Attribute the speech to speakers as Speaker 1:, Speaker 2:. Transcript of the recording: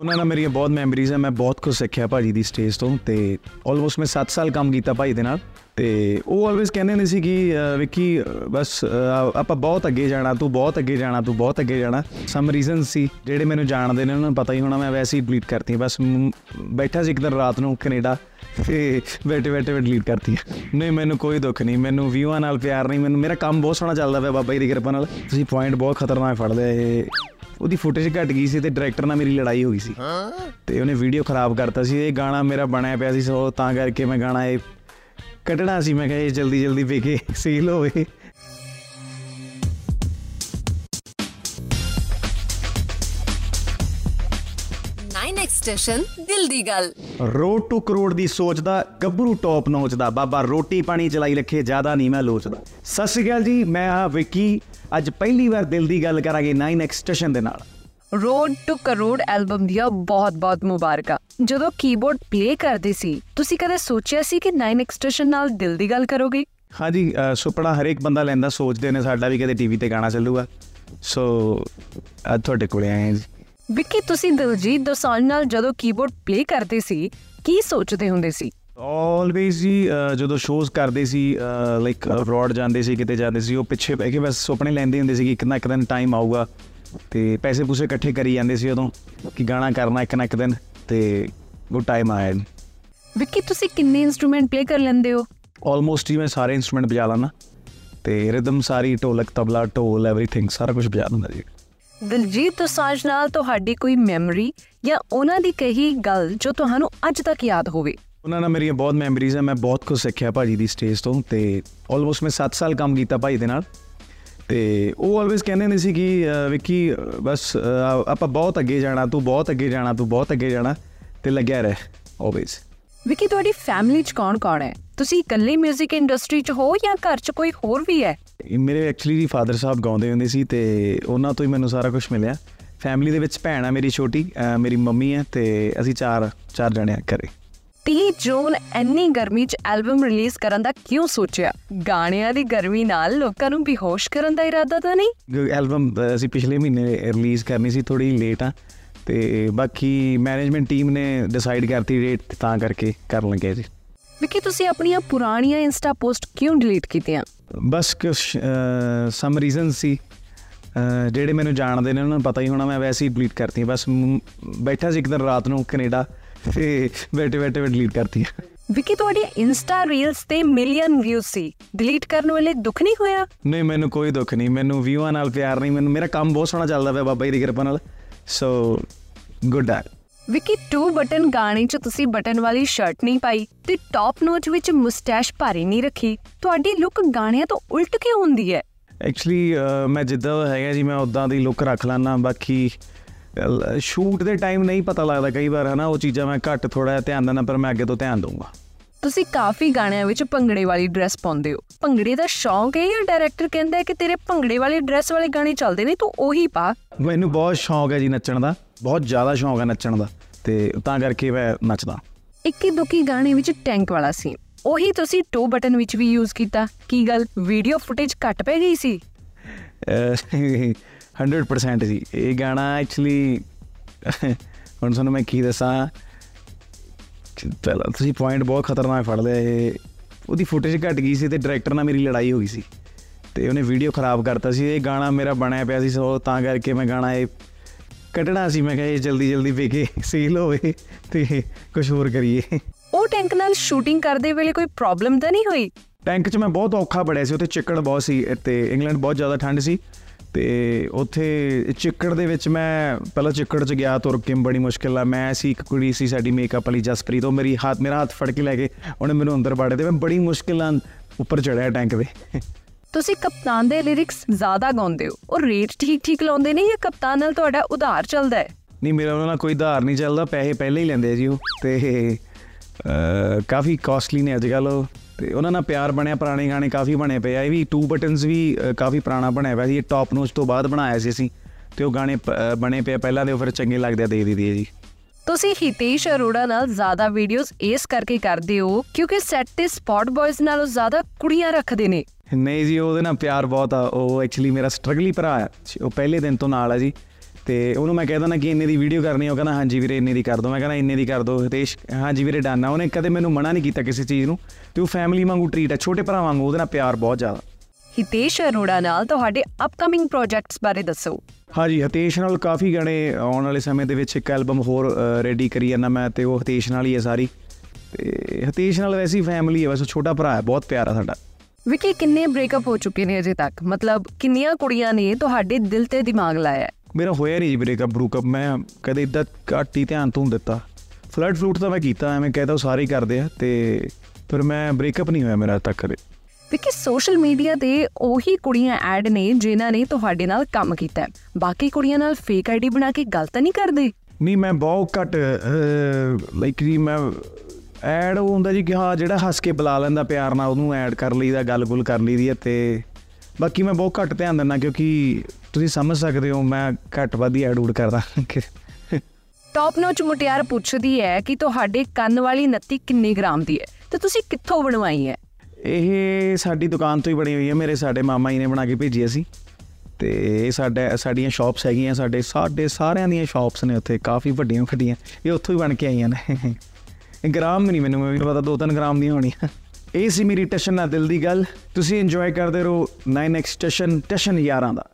Speaker 1: ਉਹਨਾਂ ਨਾਲ ਮੇਰੀਆਂ ਬਹੁਤ ਮੈਮਰੀਜ਼ ਹੈ ਮੈਂ ਬਹੁਤ ਕੁਝ ਸਿੱਖਿਆ ਭਾਜੀ ਦੀ ਸਟੇਜ ਤੋਂ ਤੇ ਆਲਮੋਸਟ ਮੈਂ 7 ਸਾਲ ਕੰਮ ਕੀਤਾ ਭਾਜੀ ਦੇ ਨਾਲ ਤੇ ਉਹ ਆਲਵੇਸ ਕਹਿੰਦੇ ਹੁੰਦੇ ਸੀ ਕਿ ਅਹ, ਵਿੱਕੀ ਅਹ, ਬਸ ਅਹ, ਆਪਾਂ ਬਹੁਤ ਅੱਗੇ ਜਾਣਾ ਤੂੰ ਬਹੁਤ ਅੱਗੇ ਜਾਣਾ ਤੂੰ ਬਹੁਤ ਅੱਗੇ ਜਾਣਾ। ਸਮ ਰੀਜ਼ਨ ਸੀ ਜਿਹੜੇ ਮੈਨੂੰ ਜਾਣਦੇ ਨੇ ਉਹਨਾਂ ਨੂੰ ਪਤਾ ਹੀ ਹੋਣਾ ਮੈਂ ਵੈਸੇ ਹੀ ਡਿਲੀਟ ਕਰਤੀ ਬਸ ਮ- ਬੈਠਾ ਸੀ ਇੱਕ ਦਿਨ ਰਾਤ ਨੂੰ ਕੈਨੇਡਾ ਤੇ ਬੈਠੇ ਬੈਠੇ ਮੈਂ ਡਿਲੀਟ ਕਰਤੀ ਨਹੀਂ, ਮੈਨੂੰ ਕੋਈ ਦੁੱਖ ਨਹੀਂ, ਮੈਨੂੰ ਵਿਊਆਂ ਨਾਲ ਪਿਆਰ ਨਹੀਂ, ਮੈਨੂੰ ਮੇਰਾ ਕੰਮ ਬਹੁਤ ਸੋਹਣਾ ਚੱਲਦਾ ਪਿਆ ਬਾਬਾ ਜੀ ਦੀ ਕਿਰਪਾ ਨਾਲ। ਤੁਸੀਂ ਪੁਆਇੰਟ ਬਹੁਤ ਖਤਰਨਾਕ ਫੜ ਲਿਆ ਇਹ ਉਹਦੀ ਫੁਟੇਜ ਘਟ ਗਈ ਸੀ ਤੇ ਡਾਇਰੈਕਟਰ ਨਾਲ ਮੇਰੀ ਲੜਾਈ ਹੋ ਗਈ ਸੀ। ਤੇ ਉਹਨੇ ਵੀਡੀਓ ਖਰਾਬ ਕਰਤਾ ਸੀ, ਇਹ ਗਾਣਾ ਮੇਰਾ ਬਣਿਆ ਪਿਆ ਸੀ, ਸੋ ਤਾਂ ਕਰਕੇ ਮੈਂ ਗਾਣਾ ਇਹ ਕੱਢਣਾ ਸੀ, ਮੈਂ ਕਿਹਾ ਇਹ ਜਲਦੀ ਜਲਦੀ ਵੇਖੇ ਸੇਲ ਹੋਵੇ।
Speaker 2: ਸਟੇਸ਼ਨ ਦਿਲ ਦੀ ਗੱਲ।
Speaker 1: ਰੋਡ ਟੂ ਕਰੋੜ ਦੀ ਸੋਚਦਾ ਗੱਭਰੂ ਟੌਪ ਨੋਚਦਾ ਬਾਬਾ ਰੋਟੀ ਪਾਣੀ ਚਲਾਈ ਰੱਖੇ ਜ਼ਿਆਦਾ ਨਹੀਂ ਮੈਂ ਲੋਚਦਾ। ਸਤਿ ਸ਼੍ਰੀ ਅਕਾਲ ਜੀ ਮੈਂ ਆ ਵਿੱਕੀ। ਅੱਜ ਪਹਿਲੀ ਵਾਰ ਦਿਲ ਦੀ ਗੱਲ ਕਰਾਂਗੇ 9x ਸਟੇਸ਼ਨ ਦੇ ਨਾਲ।
Speaker 3: ਰੋਡ ਟੂ ਕਰੋੜ ਐਲਬਮ ਦੀਆਂ ਬਹੁਤ-ਬਹੁਤ ਮੁਬਾਰਕਾਂ। ਜਦੋਂ ਕੀਬੋਰਡ ਪਲੇ ਕਰਦੇ ਸੀ ਤੁਸੀਂ ਕਦੇ ਸੋਚਿਆ ਸੀ ਕਿ 9 ਐਕਸਟ੍ਰੈਸ਼ਨ ਨਾਲ ਦਿਲ ਦੀ ਗੱਲ ਕਰੋਗੇ?
Speaker 1: ਹਾਂਜੀ ਸੁਪਨਾ ਹਰੇਕ ਬੰਦਾ ਲੈਂਦਾ ਸੋਚਦੇ ਨੇ ਸਾਡਾ ਵੀ ਕਦੇ ਟੀਵੀ ਤੇ ਗਾਣਾ ਚੱਲੂਗਾ। ਸੋ ਅੱਜ ਤੁਹਾਡੇ ਕੋਲੇ ਆਏ ਜੀ।
Speaker 3: ਵਿੱਕੀ ਤੁਸੀਂ ਦਿਲਜੀਤ ਦੋਸਾਂਝ ਨਾਲ ਜਦੋਂ ਕੀਬੋਰਡ ਪਲੇ ਕਰਦੇ ਸੀ ਕੀ ਸੋਚਦੇ ਹੁੰਦੇ ਸੀ?
Speaker 1: ਆਲਵੇਜ਼ ਜੀ ਜਦੋਂ ਸ਼ੋਜ਼ ਕਰਦੇ ਸੀ ਲਾਈਕ ਅਬਰੋਡ ਜਾਂਦੇ ਸੀ ਕਿਤੇ ਜਾਂਦੇ ਸੀ ਉਹ ਪਿੱਛੇ ਬਹਿ ਕੇ ਬਸ ਸੁਪਨੇ ਲੈਂਦੇ ਹੁੰਦੇ ਸੀ ਕਿ ਇੱਕ ਨਾ ਇੱਕ ਦਿਨ ਟਾਈਮ ਆਊਗਾ ਤੇ ਪੈਸੇ ਪੂਸੇ ਇਕੱਠੇ ਕਰੀ ਜਾਂਦੇ ਸੀ ਉਦੋਂ ਕਿ ਗਾਣਾ ਕਰਨਾ ਇੱਕ ਨਾ ਇੱਕ ਦਿਨ ਤੇ ਉਹ ਟਾਈਮ ਆਇਆ
Speaker 3: ਵਿੱਕੀ ਤੁਸੀਂ ਕਿੰਨੇ ਇਨਸਟਰੂਮੈਂਟ ਪਲੇ ਕਰ ਲੈਂਦੇ ਹੋ?
Speaker 1: ਆਲਮੋਸਟ ਹੀ ਮੈਂ ਸਾਰੇ ਇਨਸਟਰੂਮੈਂਟ ਵਜਾ ਲੈਣਾ ਤੇ ਰਿਦਮ ਸਾਰੀ ਢੋਲਕ ਤਬਲਾ ਢੋਲ ਐਵਰੀਥਿੰਗ ਸਾਰਾ ਕੁਝ ਵਜਾ ਲੈਂਦਾ ਜੀ।
Speaker 3: ਦਿਲਜੀਤ ਦੋਸਾਂਝ ਨਾਲ ਤੁਹਾਡੀ ਕੋਈ ਮੈਮਰੀ ਜਾਂ ਉਹਨਾਂ ਦੀ ਕਹੀ ਗੱਲ ਜੋ ਤੁਹਾਨੂੰ ਅੱਜ ਤੱਕ ਯਾਦ ਹੋਵੇ?
Speaker 1: ਉਹਨਾਂ ਨਾਲ ਮੇਰੀਆਂ ਬਹੁਤ ਮੈਮਰੀਜ਼ ਹੈ ਮੈਂ ਬਹੁਤ ਕੁਝ ਸਿੱਖਿਆ ਭਾਜੀ ਦੀ ਸਟੇਜ ਤੋਂ ਤੇ ਆਲਮੋਸਟ ਮੈਂ 7 ਸਾਲ ਕੰਮ ਕੀਤਾ ਭਾਜੀ ਦੇ ਨਾਲ ਤੇ ਉਹ ਆਲਵੇਸ ਕਹਿੰਦੇ ਹੁੰਦੇ ਸੀ ਕਿ ਵਿੱਕੀ ਬਸ ਆਪਾਂ ਬਹੁਤ ਅੱਗੇ ਜਾਣਾ ਤੂੰ ਬਹੁਤ ਅੱਗੇ ਜਾਣਾ ਤੂੰ ਬਹੁਤ ਅੱਗੇ ਜਾਣਾ ਤੇ ਲੱਗਿਆ ਰਹਿ ਆਲਵੇਸ
Speaker 3: ਵਿੱਕੀ ਤੁਹਾਡੀ ਫੈਮਿਲੀ 'ਚ ਕੌਣ-ਕੌਣ ਹੈ? ਤੁਸੀਂ ਇਕੱਲੇ 뮤직 ਇੰਡਸਟਰੀ 'ਚ ਹੋ ਜਾਂ ਘਰ 'ਚ ਕੋਈ ਹੋਰ ਵੀ ਹੈ?
Speaker 1: ਮੇਰੇ ਐਕਚੁਅਲੀ ਫਾਦਰ ਸਾਹਿਬ ਗਾਉਂਦੇ ਹੁੰਦੇ ਸੀ ਤੇ ਉਹਨਾਂ ਤੋਂ ਹੀ ਮੈਨੂੰ ਸਾਰਾ ਕੁਝ ਮਿਲਿਆ। ਫੈਮਿਲੀ ਦੇ ਵਿੱਚ ਭੈਣ ਆ ਮੇਰੀ ਛੋਟੀ ਮੇਰੀ ਮੰਮੀ ਹੈ ਤੇ ਅਸੀਂ ਚਾਰ ਚਾਰ ਜਣੇ ਆ ਘਰੇ।
Speaker 3: 30 ਜੂਨ ਇੰਨੀ ਗਰਮੀ 'ਚ ਐਲਬਮ ਰਿਲੀਜ਼ ਕਰਨ ਦਾ ਕਿਉਂ ਸੋਚਿਆ? ਗਾਣਿਆਂ ਦੀ ਗਰਮੀ ਨਾਲ ਲੋਕਾਂ ਨੂੰ ਬੇਹੋਸ਼ ਕਰਨ ਦਾ ਇਰਾਦਾ ਤਾਂ ਨਹੀਂ?
Speaker 1: ਐਲਬਮ ਅਸੀਂ ਪਿਛਲੇ ਮਹੀਨੇ ਰਿਲੀਜ਼ ਕਰਨੀ ਸੀ ਥੋੜੀ ਲੇਟ ਆ ਤੇ ਬਾਕੀ ਮੈਨੇਜਮੈਂਟ ਟੀਮ ਨੇ ਡਿਸਾਈਡ ਕਰਤੀ ਡੇਟ ਤਾਂ ਕਰਕੇ ਕਰਨ ਲੱਗੇ ਜੀ।
Speaker 3: ਵਿੱਕੀ ਤੁਸੀਂ ਆਪਣੀਆਂ ਪੁਰਾਣੀਆਂ ਇੰਸਟਾ ਪੋਸਟ ਕਿਉਂ ਡਿਲੀਟ ਕੀਤੀਆਂ?
Speaker 1: ਬਸ ਕੁਝ ਸਮ ਰੀਜ਼ਨ ਸੀ। ਜਿਹੜੇ ਮੈਨੂੰ ਜਾਣਦੇ ਨੇ ਉਹਨਾਂ ਨੂੰ ਪਤਾ ਹੀ ਹੋਣਾ ਮੈਂ ਵੈਸੇ ਹੀ ਡਿਲੀਟ ਕਰਤੀ ਬਸ ਬੈਠਾ ਸੀ ਇੱਕ ਦਿਨ ਰਾਤ ਨੂੰ ਕੈਨੇਡਾ ਤੇ ਬੈਠੇ ਬੈਠੇ ਮੈਂ ਡਿਲੀਟ ਕਰਤੀ
Speaker 3: ਵਿੱਕੀ ਤੁਹਾਡੀ ਇੰਸਟਾ ਰੀਲਸ ਤੇ ਮਿਲੀਅਨ ਵਿਊਜ਼ ਸੀ। ਡਿਲੀਟ ਕਰਨ ਵੇਲੇ ਦੁੱਖ ਨਹੀਂ ਹੋਇਆ?
Speaker 1: ਨਹੀਂ ਮੈਨੂੰ ਕੋਈ ਦੁੱਖ ਨਹੀਂ। ਮੈਨੂੰ ਵਿਊਆਂ ਨਾਲ ਪਿਆਰ ਨਹੀਂ। ਮੈਨੂੰ ਮੇਰਾ ਕੰਮ ਬਹੁਤ ਸੋਹਣਾ ਚੱਲਦਾ ਪਿਆ ਬਾਬਾ ਜੀ ਦੀ ਕਿਰਪਾ ਨਾਲ। ਸੋ ਗੁੱਡ ਆ
Speaker 3: ਵਿੱਕੀ 2 ਬਟਨ ਗਾਣੇ 'ਚ ਤੁਸੀਂ ਬਟਨ ਵਾਲੀ ਸ਼ਰਟ ਨਹੀਂ ਪਾਈ ਤੇ ਟੌਪ ਨੋਚ ਵਿੱਚ ਮੁਸਟੈਸ਼ ਭਾਰੀ ਨਹੀਂ ਰੱਖੀ। ਤੁਹਾਡੀ ਲੁੱਕ ਗਾਣਿਆਂ ਤੋਂ ਉਲਟ ਕਿਉਂ ਹੁੰਦੀ ਹੈ?
Speaker 1: ਐਕਚੁਅਲੀ ਮੈਂ ਜਿੱਦਾਂ ਹੈਗਾ ਜੀ ਮੈਂ ਉਦਾਂ ਦੀ ਲੁੱਕ ਰੱਖ ਲੈਣਾ ਬਾਕੀ ਸ਼ੂਟ ਦੇ ਟਾਈਮ ਨਹੀਂ ਪਤਾ ਲੱਗਦਾ ਕਈ ਵਾਰ ਹਨਾ ਉਹ ਚੀਜ਼ਾਂ ਮੈਂ ਘੱਟ ਥੋੜਾ ਜਿਹਾ ਧਿਆਨ ਦਿੰਦਾ ਪਰ ਮੈਂ ਅੱਗੇ ਤੋਂ ਧਿਆਨ ਦਊਂਗਾ।
Speaker 3: ਤੁਸੀਂ ਕਾਫੀ ਗਾਣਿਆਂ ਵਿੱਚ ਭੰਗੜੇ ਵਾਲੀ ਡਰੈਸ ਪਾਉਂਦੇ ਹੋ। ਭੰਗੜੇ ਦਾ ਸ਼ੌਂਕ ਹੈ ਜਾਂ ਡਾਇਰੈਕਟਰ ਕਹਿੰਦਾ ਹੈ ਕਿ ਤੇਰੇ ਭੰਗੜੇ ਵਾਲੀ ਡਰੈਸ ਵਾਲੇ ਗਾਣੇ ਚੱਲਦੇ ਨੇ ਤੂੰ ਉਹੀ ਪਾ?
Speaker 1: ਮੈਨੂੰ ਬਹੁਤ ਸ਼ੌਂਕ ਹੈ ਜੀ ਨੱਚਣ ਦਾ। ਬਹੁਤ ਜ਼ਿਆਦਾ ਸ਼ੌਂਕ ਹੈ ਨੱਚਣ ਦਾ ਤੇ ਤਾਂ ਕਰਕੇ ਮੈਂ ਨੱਚਦਾ।
Speaker 3: ਇੱਕੀ ਦੁੱਕੀ ਗਾਣੇ ਵਿੱਚ ਟੈਂਕ ਵਾਲਾ ਸੀ। ਉਹੀ ਤੁਸੀਂ 2 ਬਟਨ ਵਿੱਚ ਵੀ ਯੂਜ਼ ਕੀਤਾ। ਕੀ ਗੱਲ ਵੀਡੀਓ ਫੁਟੇਜ ਘੱਟ ਪੈ ਗਈ ਸੀ?
Speaker 1: ਅਹ 100% ਜੀ। ਇਹ ਗਾਣਾ ਐਕਚੁਅਲੀ ਹੁਣ ਤੁਹਾਨੂੰ ਮੈਂ ਕੀ ਦੱਸਾਂ? ਪਹਿਲਾਂ ਤੁਸੀਂ ਪੁਆਇੰਟ ਬਹੁਤ ਖਤਰਨਾਕ ਫੜ ਲਿਆ। ਇਹ ਉਹਦੀ ਫੁਟੇਜ ਘਟ ਗਈ ਸੀ ਤੇ ਡਾਇਰੈਕਟਰ ਨਾਲ ਮੇਰੀ ਲੜਾਈ ਹੋ ਗਈ ਸੀ। ਤੇ ਉਹਨੇ ਵੀਡੀਓ ਖਰਾਬ ਕਰਤਾ ਸੀ। ਇਹ ਗਾਣਾ ਮੇਰਾ ਬਣਿਆ ਪਿਆ ਸੀ ਸੋ ਤਾਂ ਕਰਕੇ ਮੈਂ ਗਾਣਾ ਇਹ ਕੱਢਣਾ ਸੀ। ਮੈਂ ਕਿਹਾ ਇਹ ਜਲਦੀ ਜਲਦੀ ਵੇਖੇ ਸੇਲ ਹੋਵੇ ਤੇ ਕੁਝ ਹੋਰ ਕਰੀਏ।
Speaker 3: ਉਹ ਟੈਂਕ ਨਾਲ ਸ਼ੂਟਿੰਗ ਕਰਦੇ ਵੇਲੇ ਕੋਈ ਪ੍ਰੋਬਲਮ ਤਾਂ ਨਹੀਂ ਹੋਈ?
Speaker 1: ਟੈਂਕ 'ਚ ਮੈਂ ਬਹੁਤ ਔਖਾ ਬੜਿਆ ਸੀ ਉੱਥੇ ਚਿੱਕੜ ਬਹੁਤ ਸੀ ਤੇ ਇੰਗਲੈਂਡ ਬਹੁਤ ਜ਼ਿਆਦਾ ਠੰਡ ਸੀ ਤੇ ਉੱਥੇ ਚਿੱਕੜ ਦੇ ਵਿੱਚ ਮੈਂ ਪਹਿਲਾਂ ਚਿੱਕੜ 'ਚ ਗਿਆ ਤੁਰ ਕੇ ਬੜੀ ਮੁਸ਼ਕਿਲ ਨਾਲ ਮੈਂ ਸੀ ਇੱਕ ਕੁੜੀ ਸੀ ਸਾਡੀ ਮੇਕਅਪ ਵਾਲੀ ਜਸਪ੍ਰੀਤ ਉਹ ਮੇਰੀ ਹੱਥ ਮੇਰਾ ਹੱਥ ਫੜ ਕੇ ਲੈ ਕੇ ਉਹਨੇ ਮੈਨੂੰ ਅੰਦਰ ਬਾੜੇ ਤੇ ਮੈਂ ਬੜੀ ਮੁਸ਼ਕਿਲ ਨਾਲ ਉੱਪਰ ਚੜਿਆ ਟੈਂਕ ਦੇ।
Speaker 3: ਤੁਸੀਂ ਕਪਤਾਨ ਦੇ ਲਿਰਿਕਸ ਜ਼ਿਆਦਾ ਗਾਉਂਦੇ ਹੋ। ਉਹ ਰੇਟ ਠੀਕ ਠੀਕ ਲਾਉਂਦੇ ਨੇ ਜਾਂ ਕਪਤਾਨ ਨਾਲ ਤੁਹਾਡਾ ਉਧਾਰ ਚੱਲਦਾ ਹੈ?
Speaker 1: ਨਹੀਂ ਮੇਰਾ ਉਹਨਾਂ ਨਾਲ ਕੋਈ ਧਾਰ ਨਹੀਂ ਚੱਲਦਾ। ਪੈਸੇ ਪਹਿਲੇ ਹੀ ਲੈਂਦੇ ਆ ਜੀ ਉਹ। ਤੇ ਅਹ, ਕਾਫੀ ਕਾਸਟਲੀ ਨੇ ਅੱਜ ਕੱਲ੍ਹ ਉਹ। ਤੇ ਉਹਨਾਂ ਨਾਲ ਪਿਆਰ ਬਣਿਆ ਪੁਰਾਣੇ ਗਾਣੇ ਕਾਫੀ ਬਣੇ ਪਏ ਆ। ਇਹ ਵੀ ਟੂ ਬਟਨਸ ਵੀ ਅਹ, ਕਾਫੀ ਪੁਰਾਣਾ ਬਣਿਆ ਹੋਇਆ ਸੀ। ਇਹ ਟੌਪ ਨੋਚ ਤੋਂ ਬਾਅਦ ਬਣਾਇਆ ਸੀ ਅਸੀਂ। ਤੇ ਉਹ ਗਾਣੇ ਪ- ਅਹ, ਬਣੇ ਪਏ ਆ। ਪਹਿਲਾਂ ਦੇ ਉਹ ਫਿਰ ਚੰਗੇ ਲੱਗਦੇ ਆ ਦੇ ਦਿੱਤੀ ਜੀ।
Speaker 3: ਤੁਸੀਂ ਹਿਤੇਸ਼ ਅਰੋੜਾ ਨਾਲ ਜ਼ਿਆਦਾ ਵੀਡੀਓਜ਼ ਇਸ ਕਰਕੇ ਕਰਦੇ ਹੋ ਕਿਉਂਕਿ ਸੈੱਟ ਤੇ ਸਪੌਟ ਬॉयਜ਼ ਨਾਲੋਂ ਜ਼ਿਆਦਾ ਕੁੜੀਆਂ ਰੱਖਦੇ ਨੇ।
Speaker 1: ਨਹੀਂ ਜੀ ਉਹਦੇ ਨਾਲ ਪਿਆਰ ਬਹੁਤ ਆ। ਉਹ ਐਕਚੁਅਲੀ ਮੇਰਾ ਸਟਰਗਲੀ ਭਰਾ ਆ। ਉਹ ਪਹਿਲੇ ਦਿਨ ਤੋਂ ਨਾਲ ਆ ਜੀ। ਤੇ ਉਹਨੂੰ ਮੈਂ ਕਹਿ ਦਿੰਦਾ ਕਿ ਇੰਨੇ ਦੀ ਵੀਡੀਓ ਕਰਨੀ ਆ, ਉਹ ਕਹਿੰਦਾ ਹਾਂਜੀ ਵੀਰੇ ਇੰਨੇ ਦੀ ਕਰ ਦੋ। ਮੈਂ ਕਹਿੰਦਾ ਇੰਨੇ ਦੀ ਕਰ ਦੋ। ਹਿਤੇਸ਼ ਹਾਂਜੀ ਵੀਰੇ ਡਨ ਆ। ਉਹਨੇ ਕਦੇ ਮੈਨੂੰ ਮਨਾ ਨਹੀਂ ਕੀਤਾ ਕਿਸੇ ਚੀਜ਼ ਨੂੰ। ਤੇ ਉਹ ਫੈਮਿਲੀ ਵਾਂਗੂ ਟਰੀਟ ਹੈ ਛੋਟੇ ਭਰਾ ਵਾਂਗੂ ਉਹਦੇ ਨਾਲ ਪਿਆਰ ਬਹੁਤ ਜ਼ਿਆਦਾ।
Speaker 3: ਹਿਤੇਸ਼ ਅਰੋੜਾ ਨਾਲ ਤੁਹਾਡੇ ਅਪਕਮਿੰਗ ਪ੍ਰੋਜੈਕਟਸ ਬਾਰੇ ਦੱਸੋ।
Speaker 1: ਹਾਂਜੀ ਹਤੇਸ਼ ਨਾਲ ਕਾਫੀ ਗਾਣੇ ਆਉਣ ਵਾਲੇ ਸਮੇਂ ਦੇ ਵਿੱਚ ਇੱਕ ਐਲਬਮ ਹੋਰ ਰੈਡੀ ਕਰੀ ਜਾਂਦਾ ਮੈਂ ਤੇ ਉਹ ਹਤੇਸ਼ ਨਾਲ ਹੀ ਹੈ ਸਾਰੀ। ਤੇ ਹਤੇਸ਼ ਨਾਲ ਵੈਸੀ ਫੈਮਿਲੀ ਹੈ ਬਸ ਛੋਟਾ ਭਰਾ ਹੈ ਬਹੁਤ ਪਿਆਰਾ ਸਾਡਾ।
Speaker 3: ਵਿਕੀ ਕਿੰਨੇ ਬ੍ਰੇਕਅਪ ਹੋ ਚੁੱਕੇ ਨੇ ਅਜੇ ਤੱਕ? ਮਤਲਬ ਕਿੰਨੀਆਂ ਕੁੜੀਆਂ ਨੇ ਤੁਹਾਡੇ ਦਿਲ ਤੇ ਦਿਮਾਗ ਲਾਇਆ?
Speaker 1: ਮੇਰਾ ਹੋਇਆ ਨਹੀਂ ਜੀ ਬ੍ਰੇਕਅਪ ਬਰੂਕਅਪ ਮੈਂ ਕਦੇ ਇਦਾਂ ਘੱਟ ਹੀ ਧਿਆਨ ਤੋਂ ਦਿੱਤਾ। ਫਲਰਟ ਫਲੂਟ ਤਾਂ ਮੈਂ ਕੀਤਾ ਐਵੇਂ ਕਹਿੰਦਾ ਸਾਰੇ ਕਰਦੇ ਆ ਤੇ ਪਰ ਮੈਂ ਬ੍ਰੇਕਅਪ ਨਹੀਂ ਹੋਇਆ ਮੇਰਾ ਤੱਕ ਕਦੇ।
Speaker 3: ਵਿਕੀ ਸੋਸ਼ਲ ਮੀਡੀਆ ਤੇ ਉਹੀ ਕੁੜੀਆਂ ਐਡ ਨੇ ਜਿਨ੍ਹਾਂ ਨੇ ਤੁਹਾਡੇ ਨਾਲ ਕੰਮ ਕੀਤਾ ਹੈ। ਬਾਕੀ ਕੁੜੀਆਂ ਨਾਲ ਫੇਕ ਆਈਡੀ ਬਣਾ ਕੇ ਗਲਤ ਨਹੀਂ ਕਰਦੇ?
Speaker 1: ਨਹੀਂ ਮੈਂ ਬਹੁਤ ਘੱਟ ਲਾਈਕ ਜੀ ਮੈਂ ਐਡ ਉਹ ਹੁੰਦਾ ਜੀ ਕਿ ਹਾਂ ਜਿਹੜਾ ਹੱਸ ਕੇ ਬੁਲਾ ਲੈਂਦਾ ਪਿਆਰ ਨਾਲ ਉਹਨੂੰ ਐਡ ਕਰ ਲਈਦਾ ਗੱਲ-ਗੁਲ ਕਰ ਲਈਦੀ ਹੈ ਤੇ ਬਾਕੀ ਮੈਂ ਬਹੁਤ ਘੱਟ ਧਿਆਨ ਦਿੰਦਾ ਕਿਉਂਕਿ ਤੁਸੀਂ ਸਮਝ ਸਕਦੇ ਹੋ ਮੈਂ ਘੱਟ ਵੱਧ ਹੀ ਐਡ ਉਡ ਕਰਦਾ।
Speaker 3: ਟੌਪ ਨੋਚ ਮੁਟਿਆਰ ਪੁੱਛਦੀ ਹੈ ਕਿ ਤੁਹਾਡੇ ਕੰਨ ਵਾਲੀ ਨੱਤੀ ਕਿੰਨੇ ਗ੍ਰਾਮ ਦੀ ਹੈ? ਤੇ ਤੁਸੀਂ ਕਿੱਥੋਂ ਬਣਵਾਈ ਹੈ?
Speaker 1: ਇਹ ਸਾਡੀ ਦੁਕਾਨ ਤੋਂ ਹੀ ਬਣੀ ਹੋਈ ਹੈ। ਮੇਰੇ ਸਾਡੇ ਮਾਮਾ ਜੀ ਨੇ ਬਣਾ ਕੇ ਭੇਜੀ ਸੀ। ਤੇ ਇਹ ਸਾਡਾ, ਸਾਡੀਆਂ ਸ਼ਾਪਸ ਹੈਗੀਆਂ, ਸਾਡੇ ਸਾਡੇ ਸਾਰਿਆਂ ਦੀਆਂ ਸ਼ਾਪਸ ਨੇ ਉੱਥੇ। ਕਾਫੀ ਵੱਡੀਆਂ ਵੱਡੀਆਂ ਇਹ ਉੱਥੋਂ ਹੀ ਬਣ ਕੇ ਆਈਆਂ ਨੇ। ਇਹ ਗ੍ਰਾਮ ਵੀ ਨਹੀਂ ਮੈਨੂੰ ਵੀ ਪਤਾ 2-3 ਗ੍ਰਾਮ ਦੀਆਂ ਹੋਣੀਆਂ। ਇਹ ਸੀ ਮੇਰੀ ਟਸ਼ਨ ਨਾਲ ਦਿਲ ਦੀ ਗੱਲ। ਤੁਸੀਂ ਇੰਜੋਏ ਕਰਦੇ ਰਹੋ। 9x ਟਸ਼ਨ ਟਸ਼ਨ ਯਾਰਾਂ ਦਾ।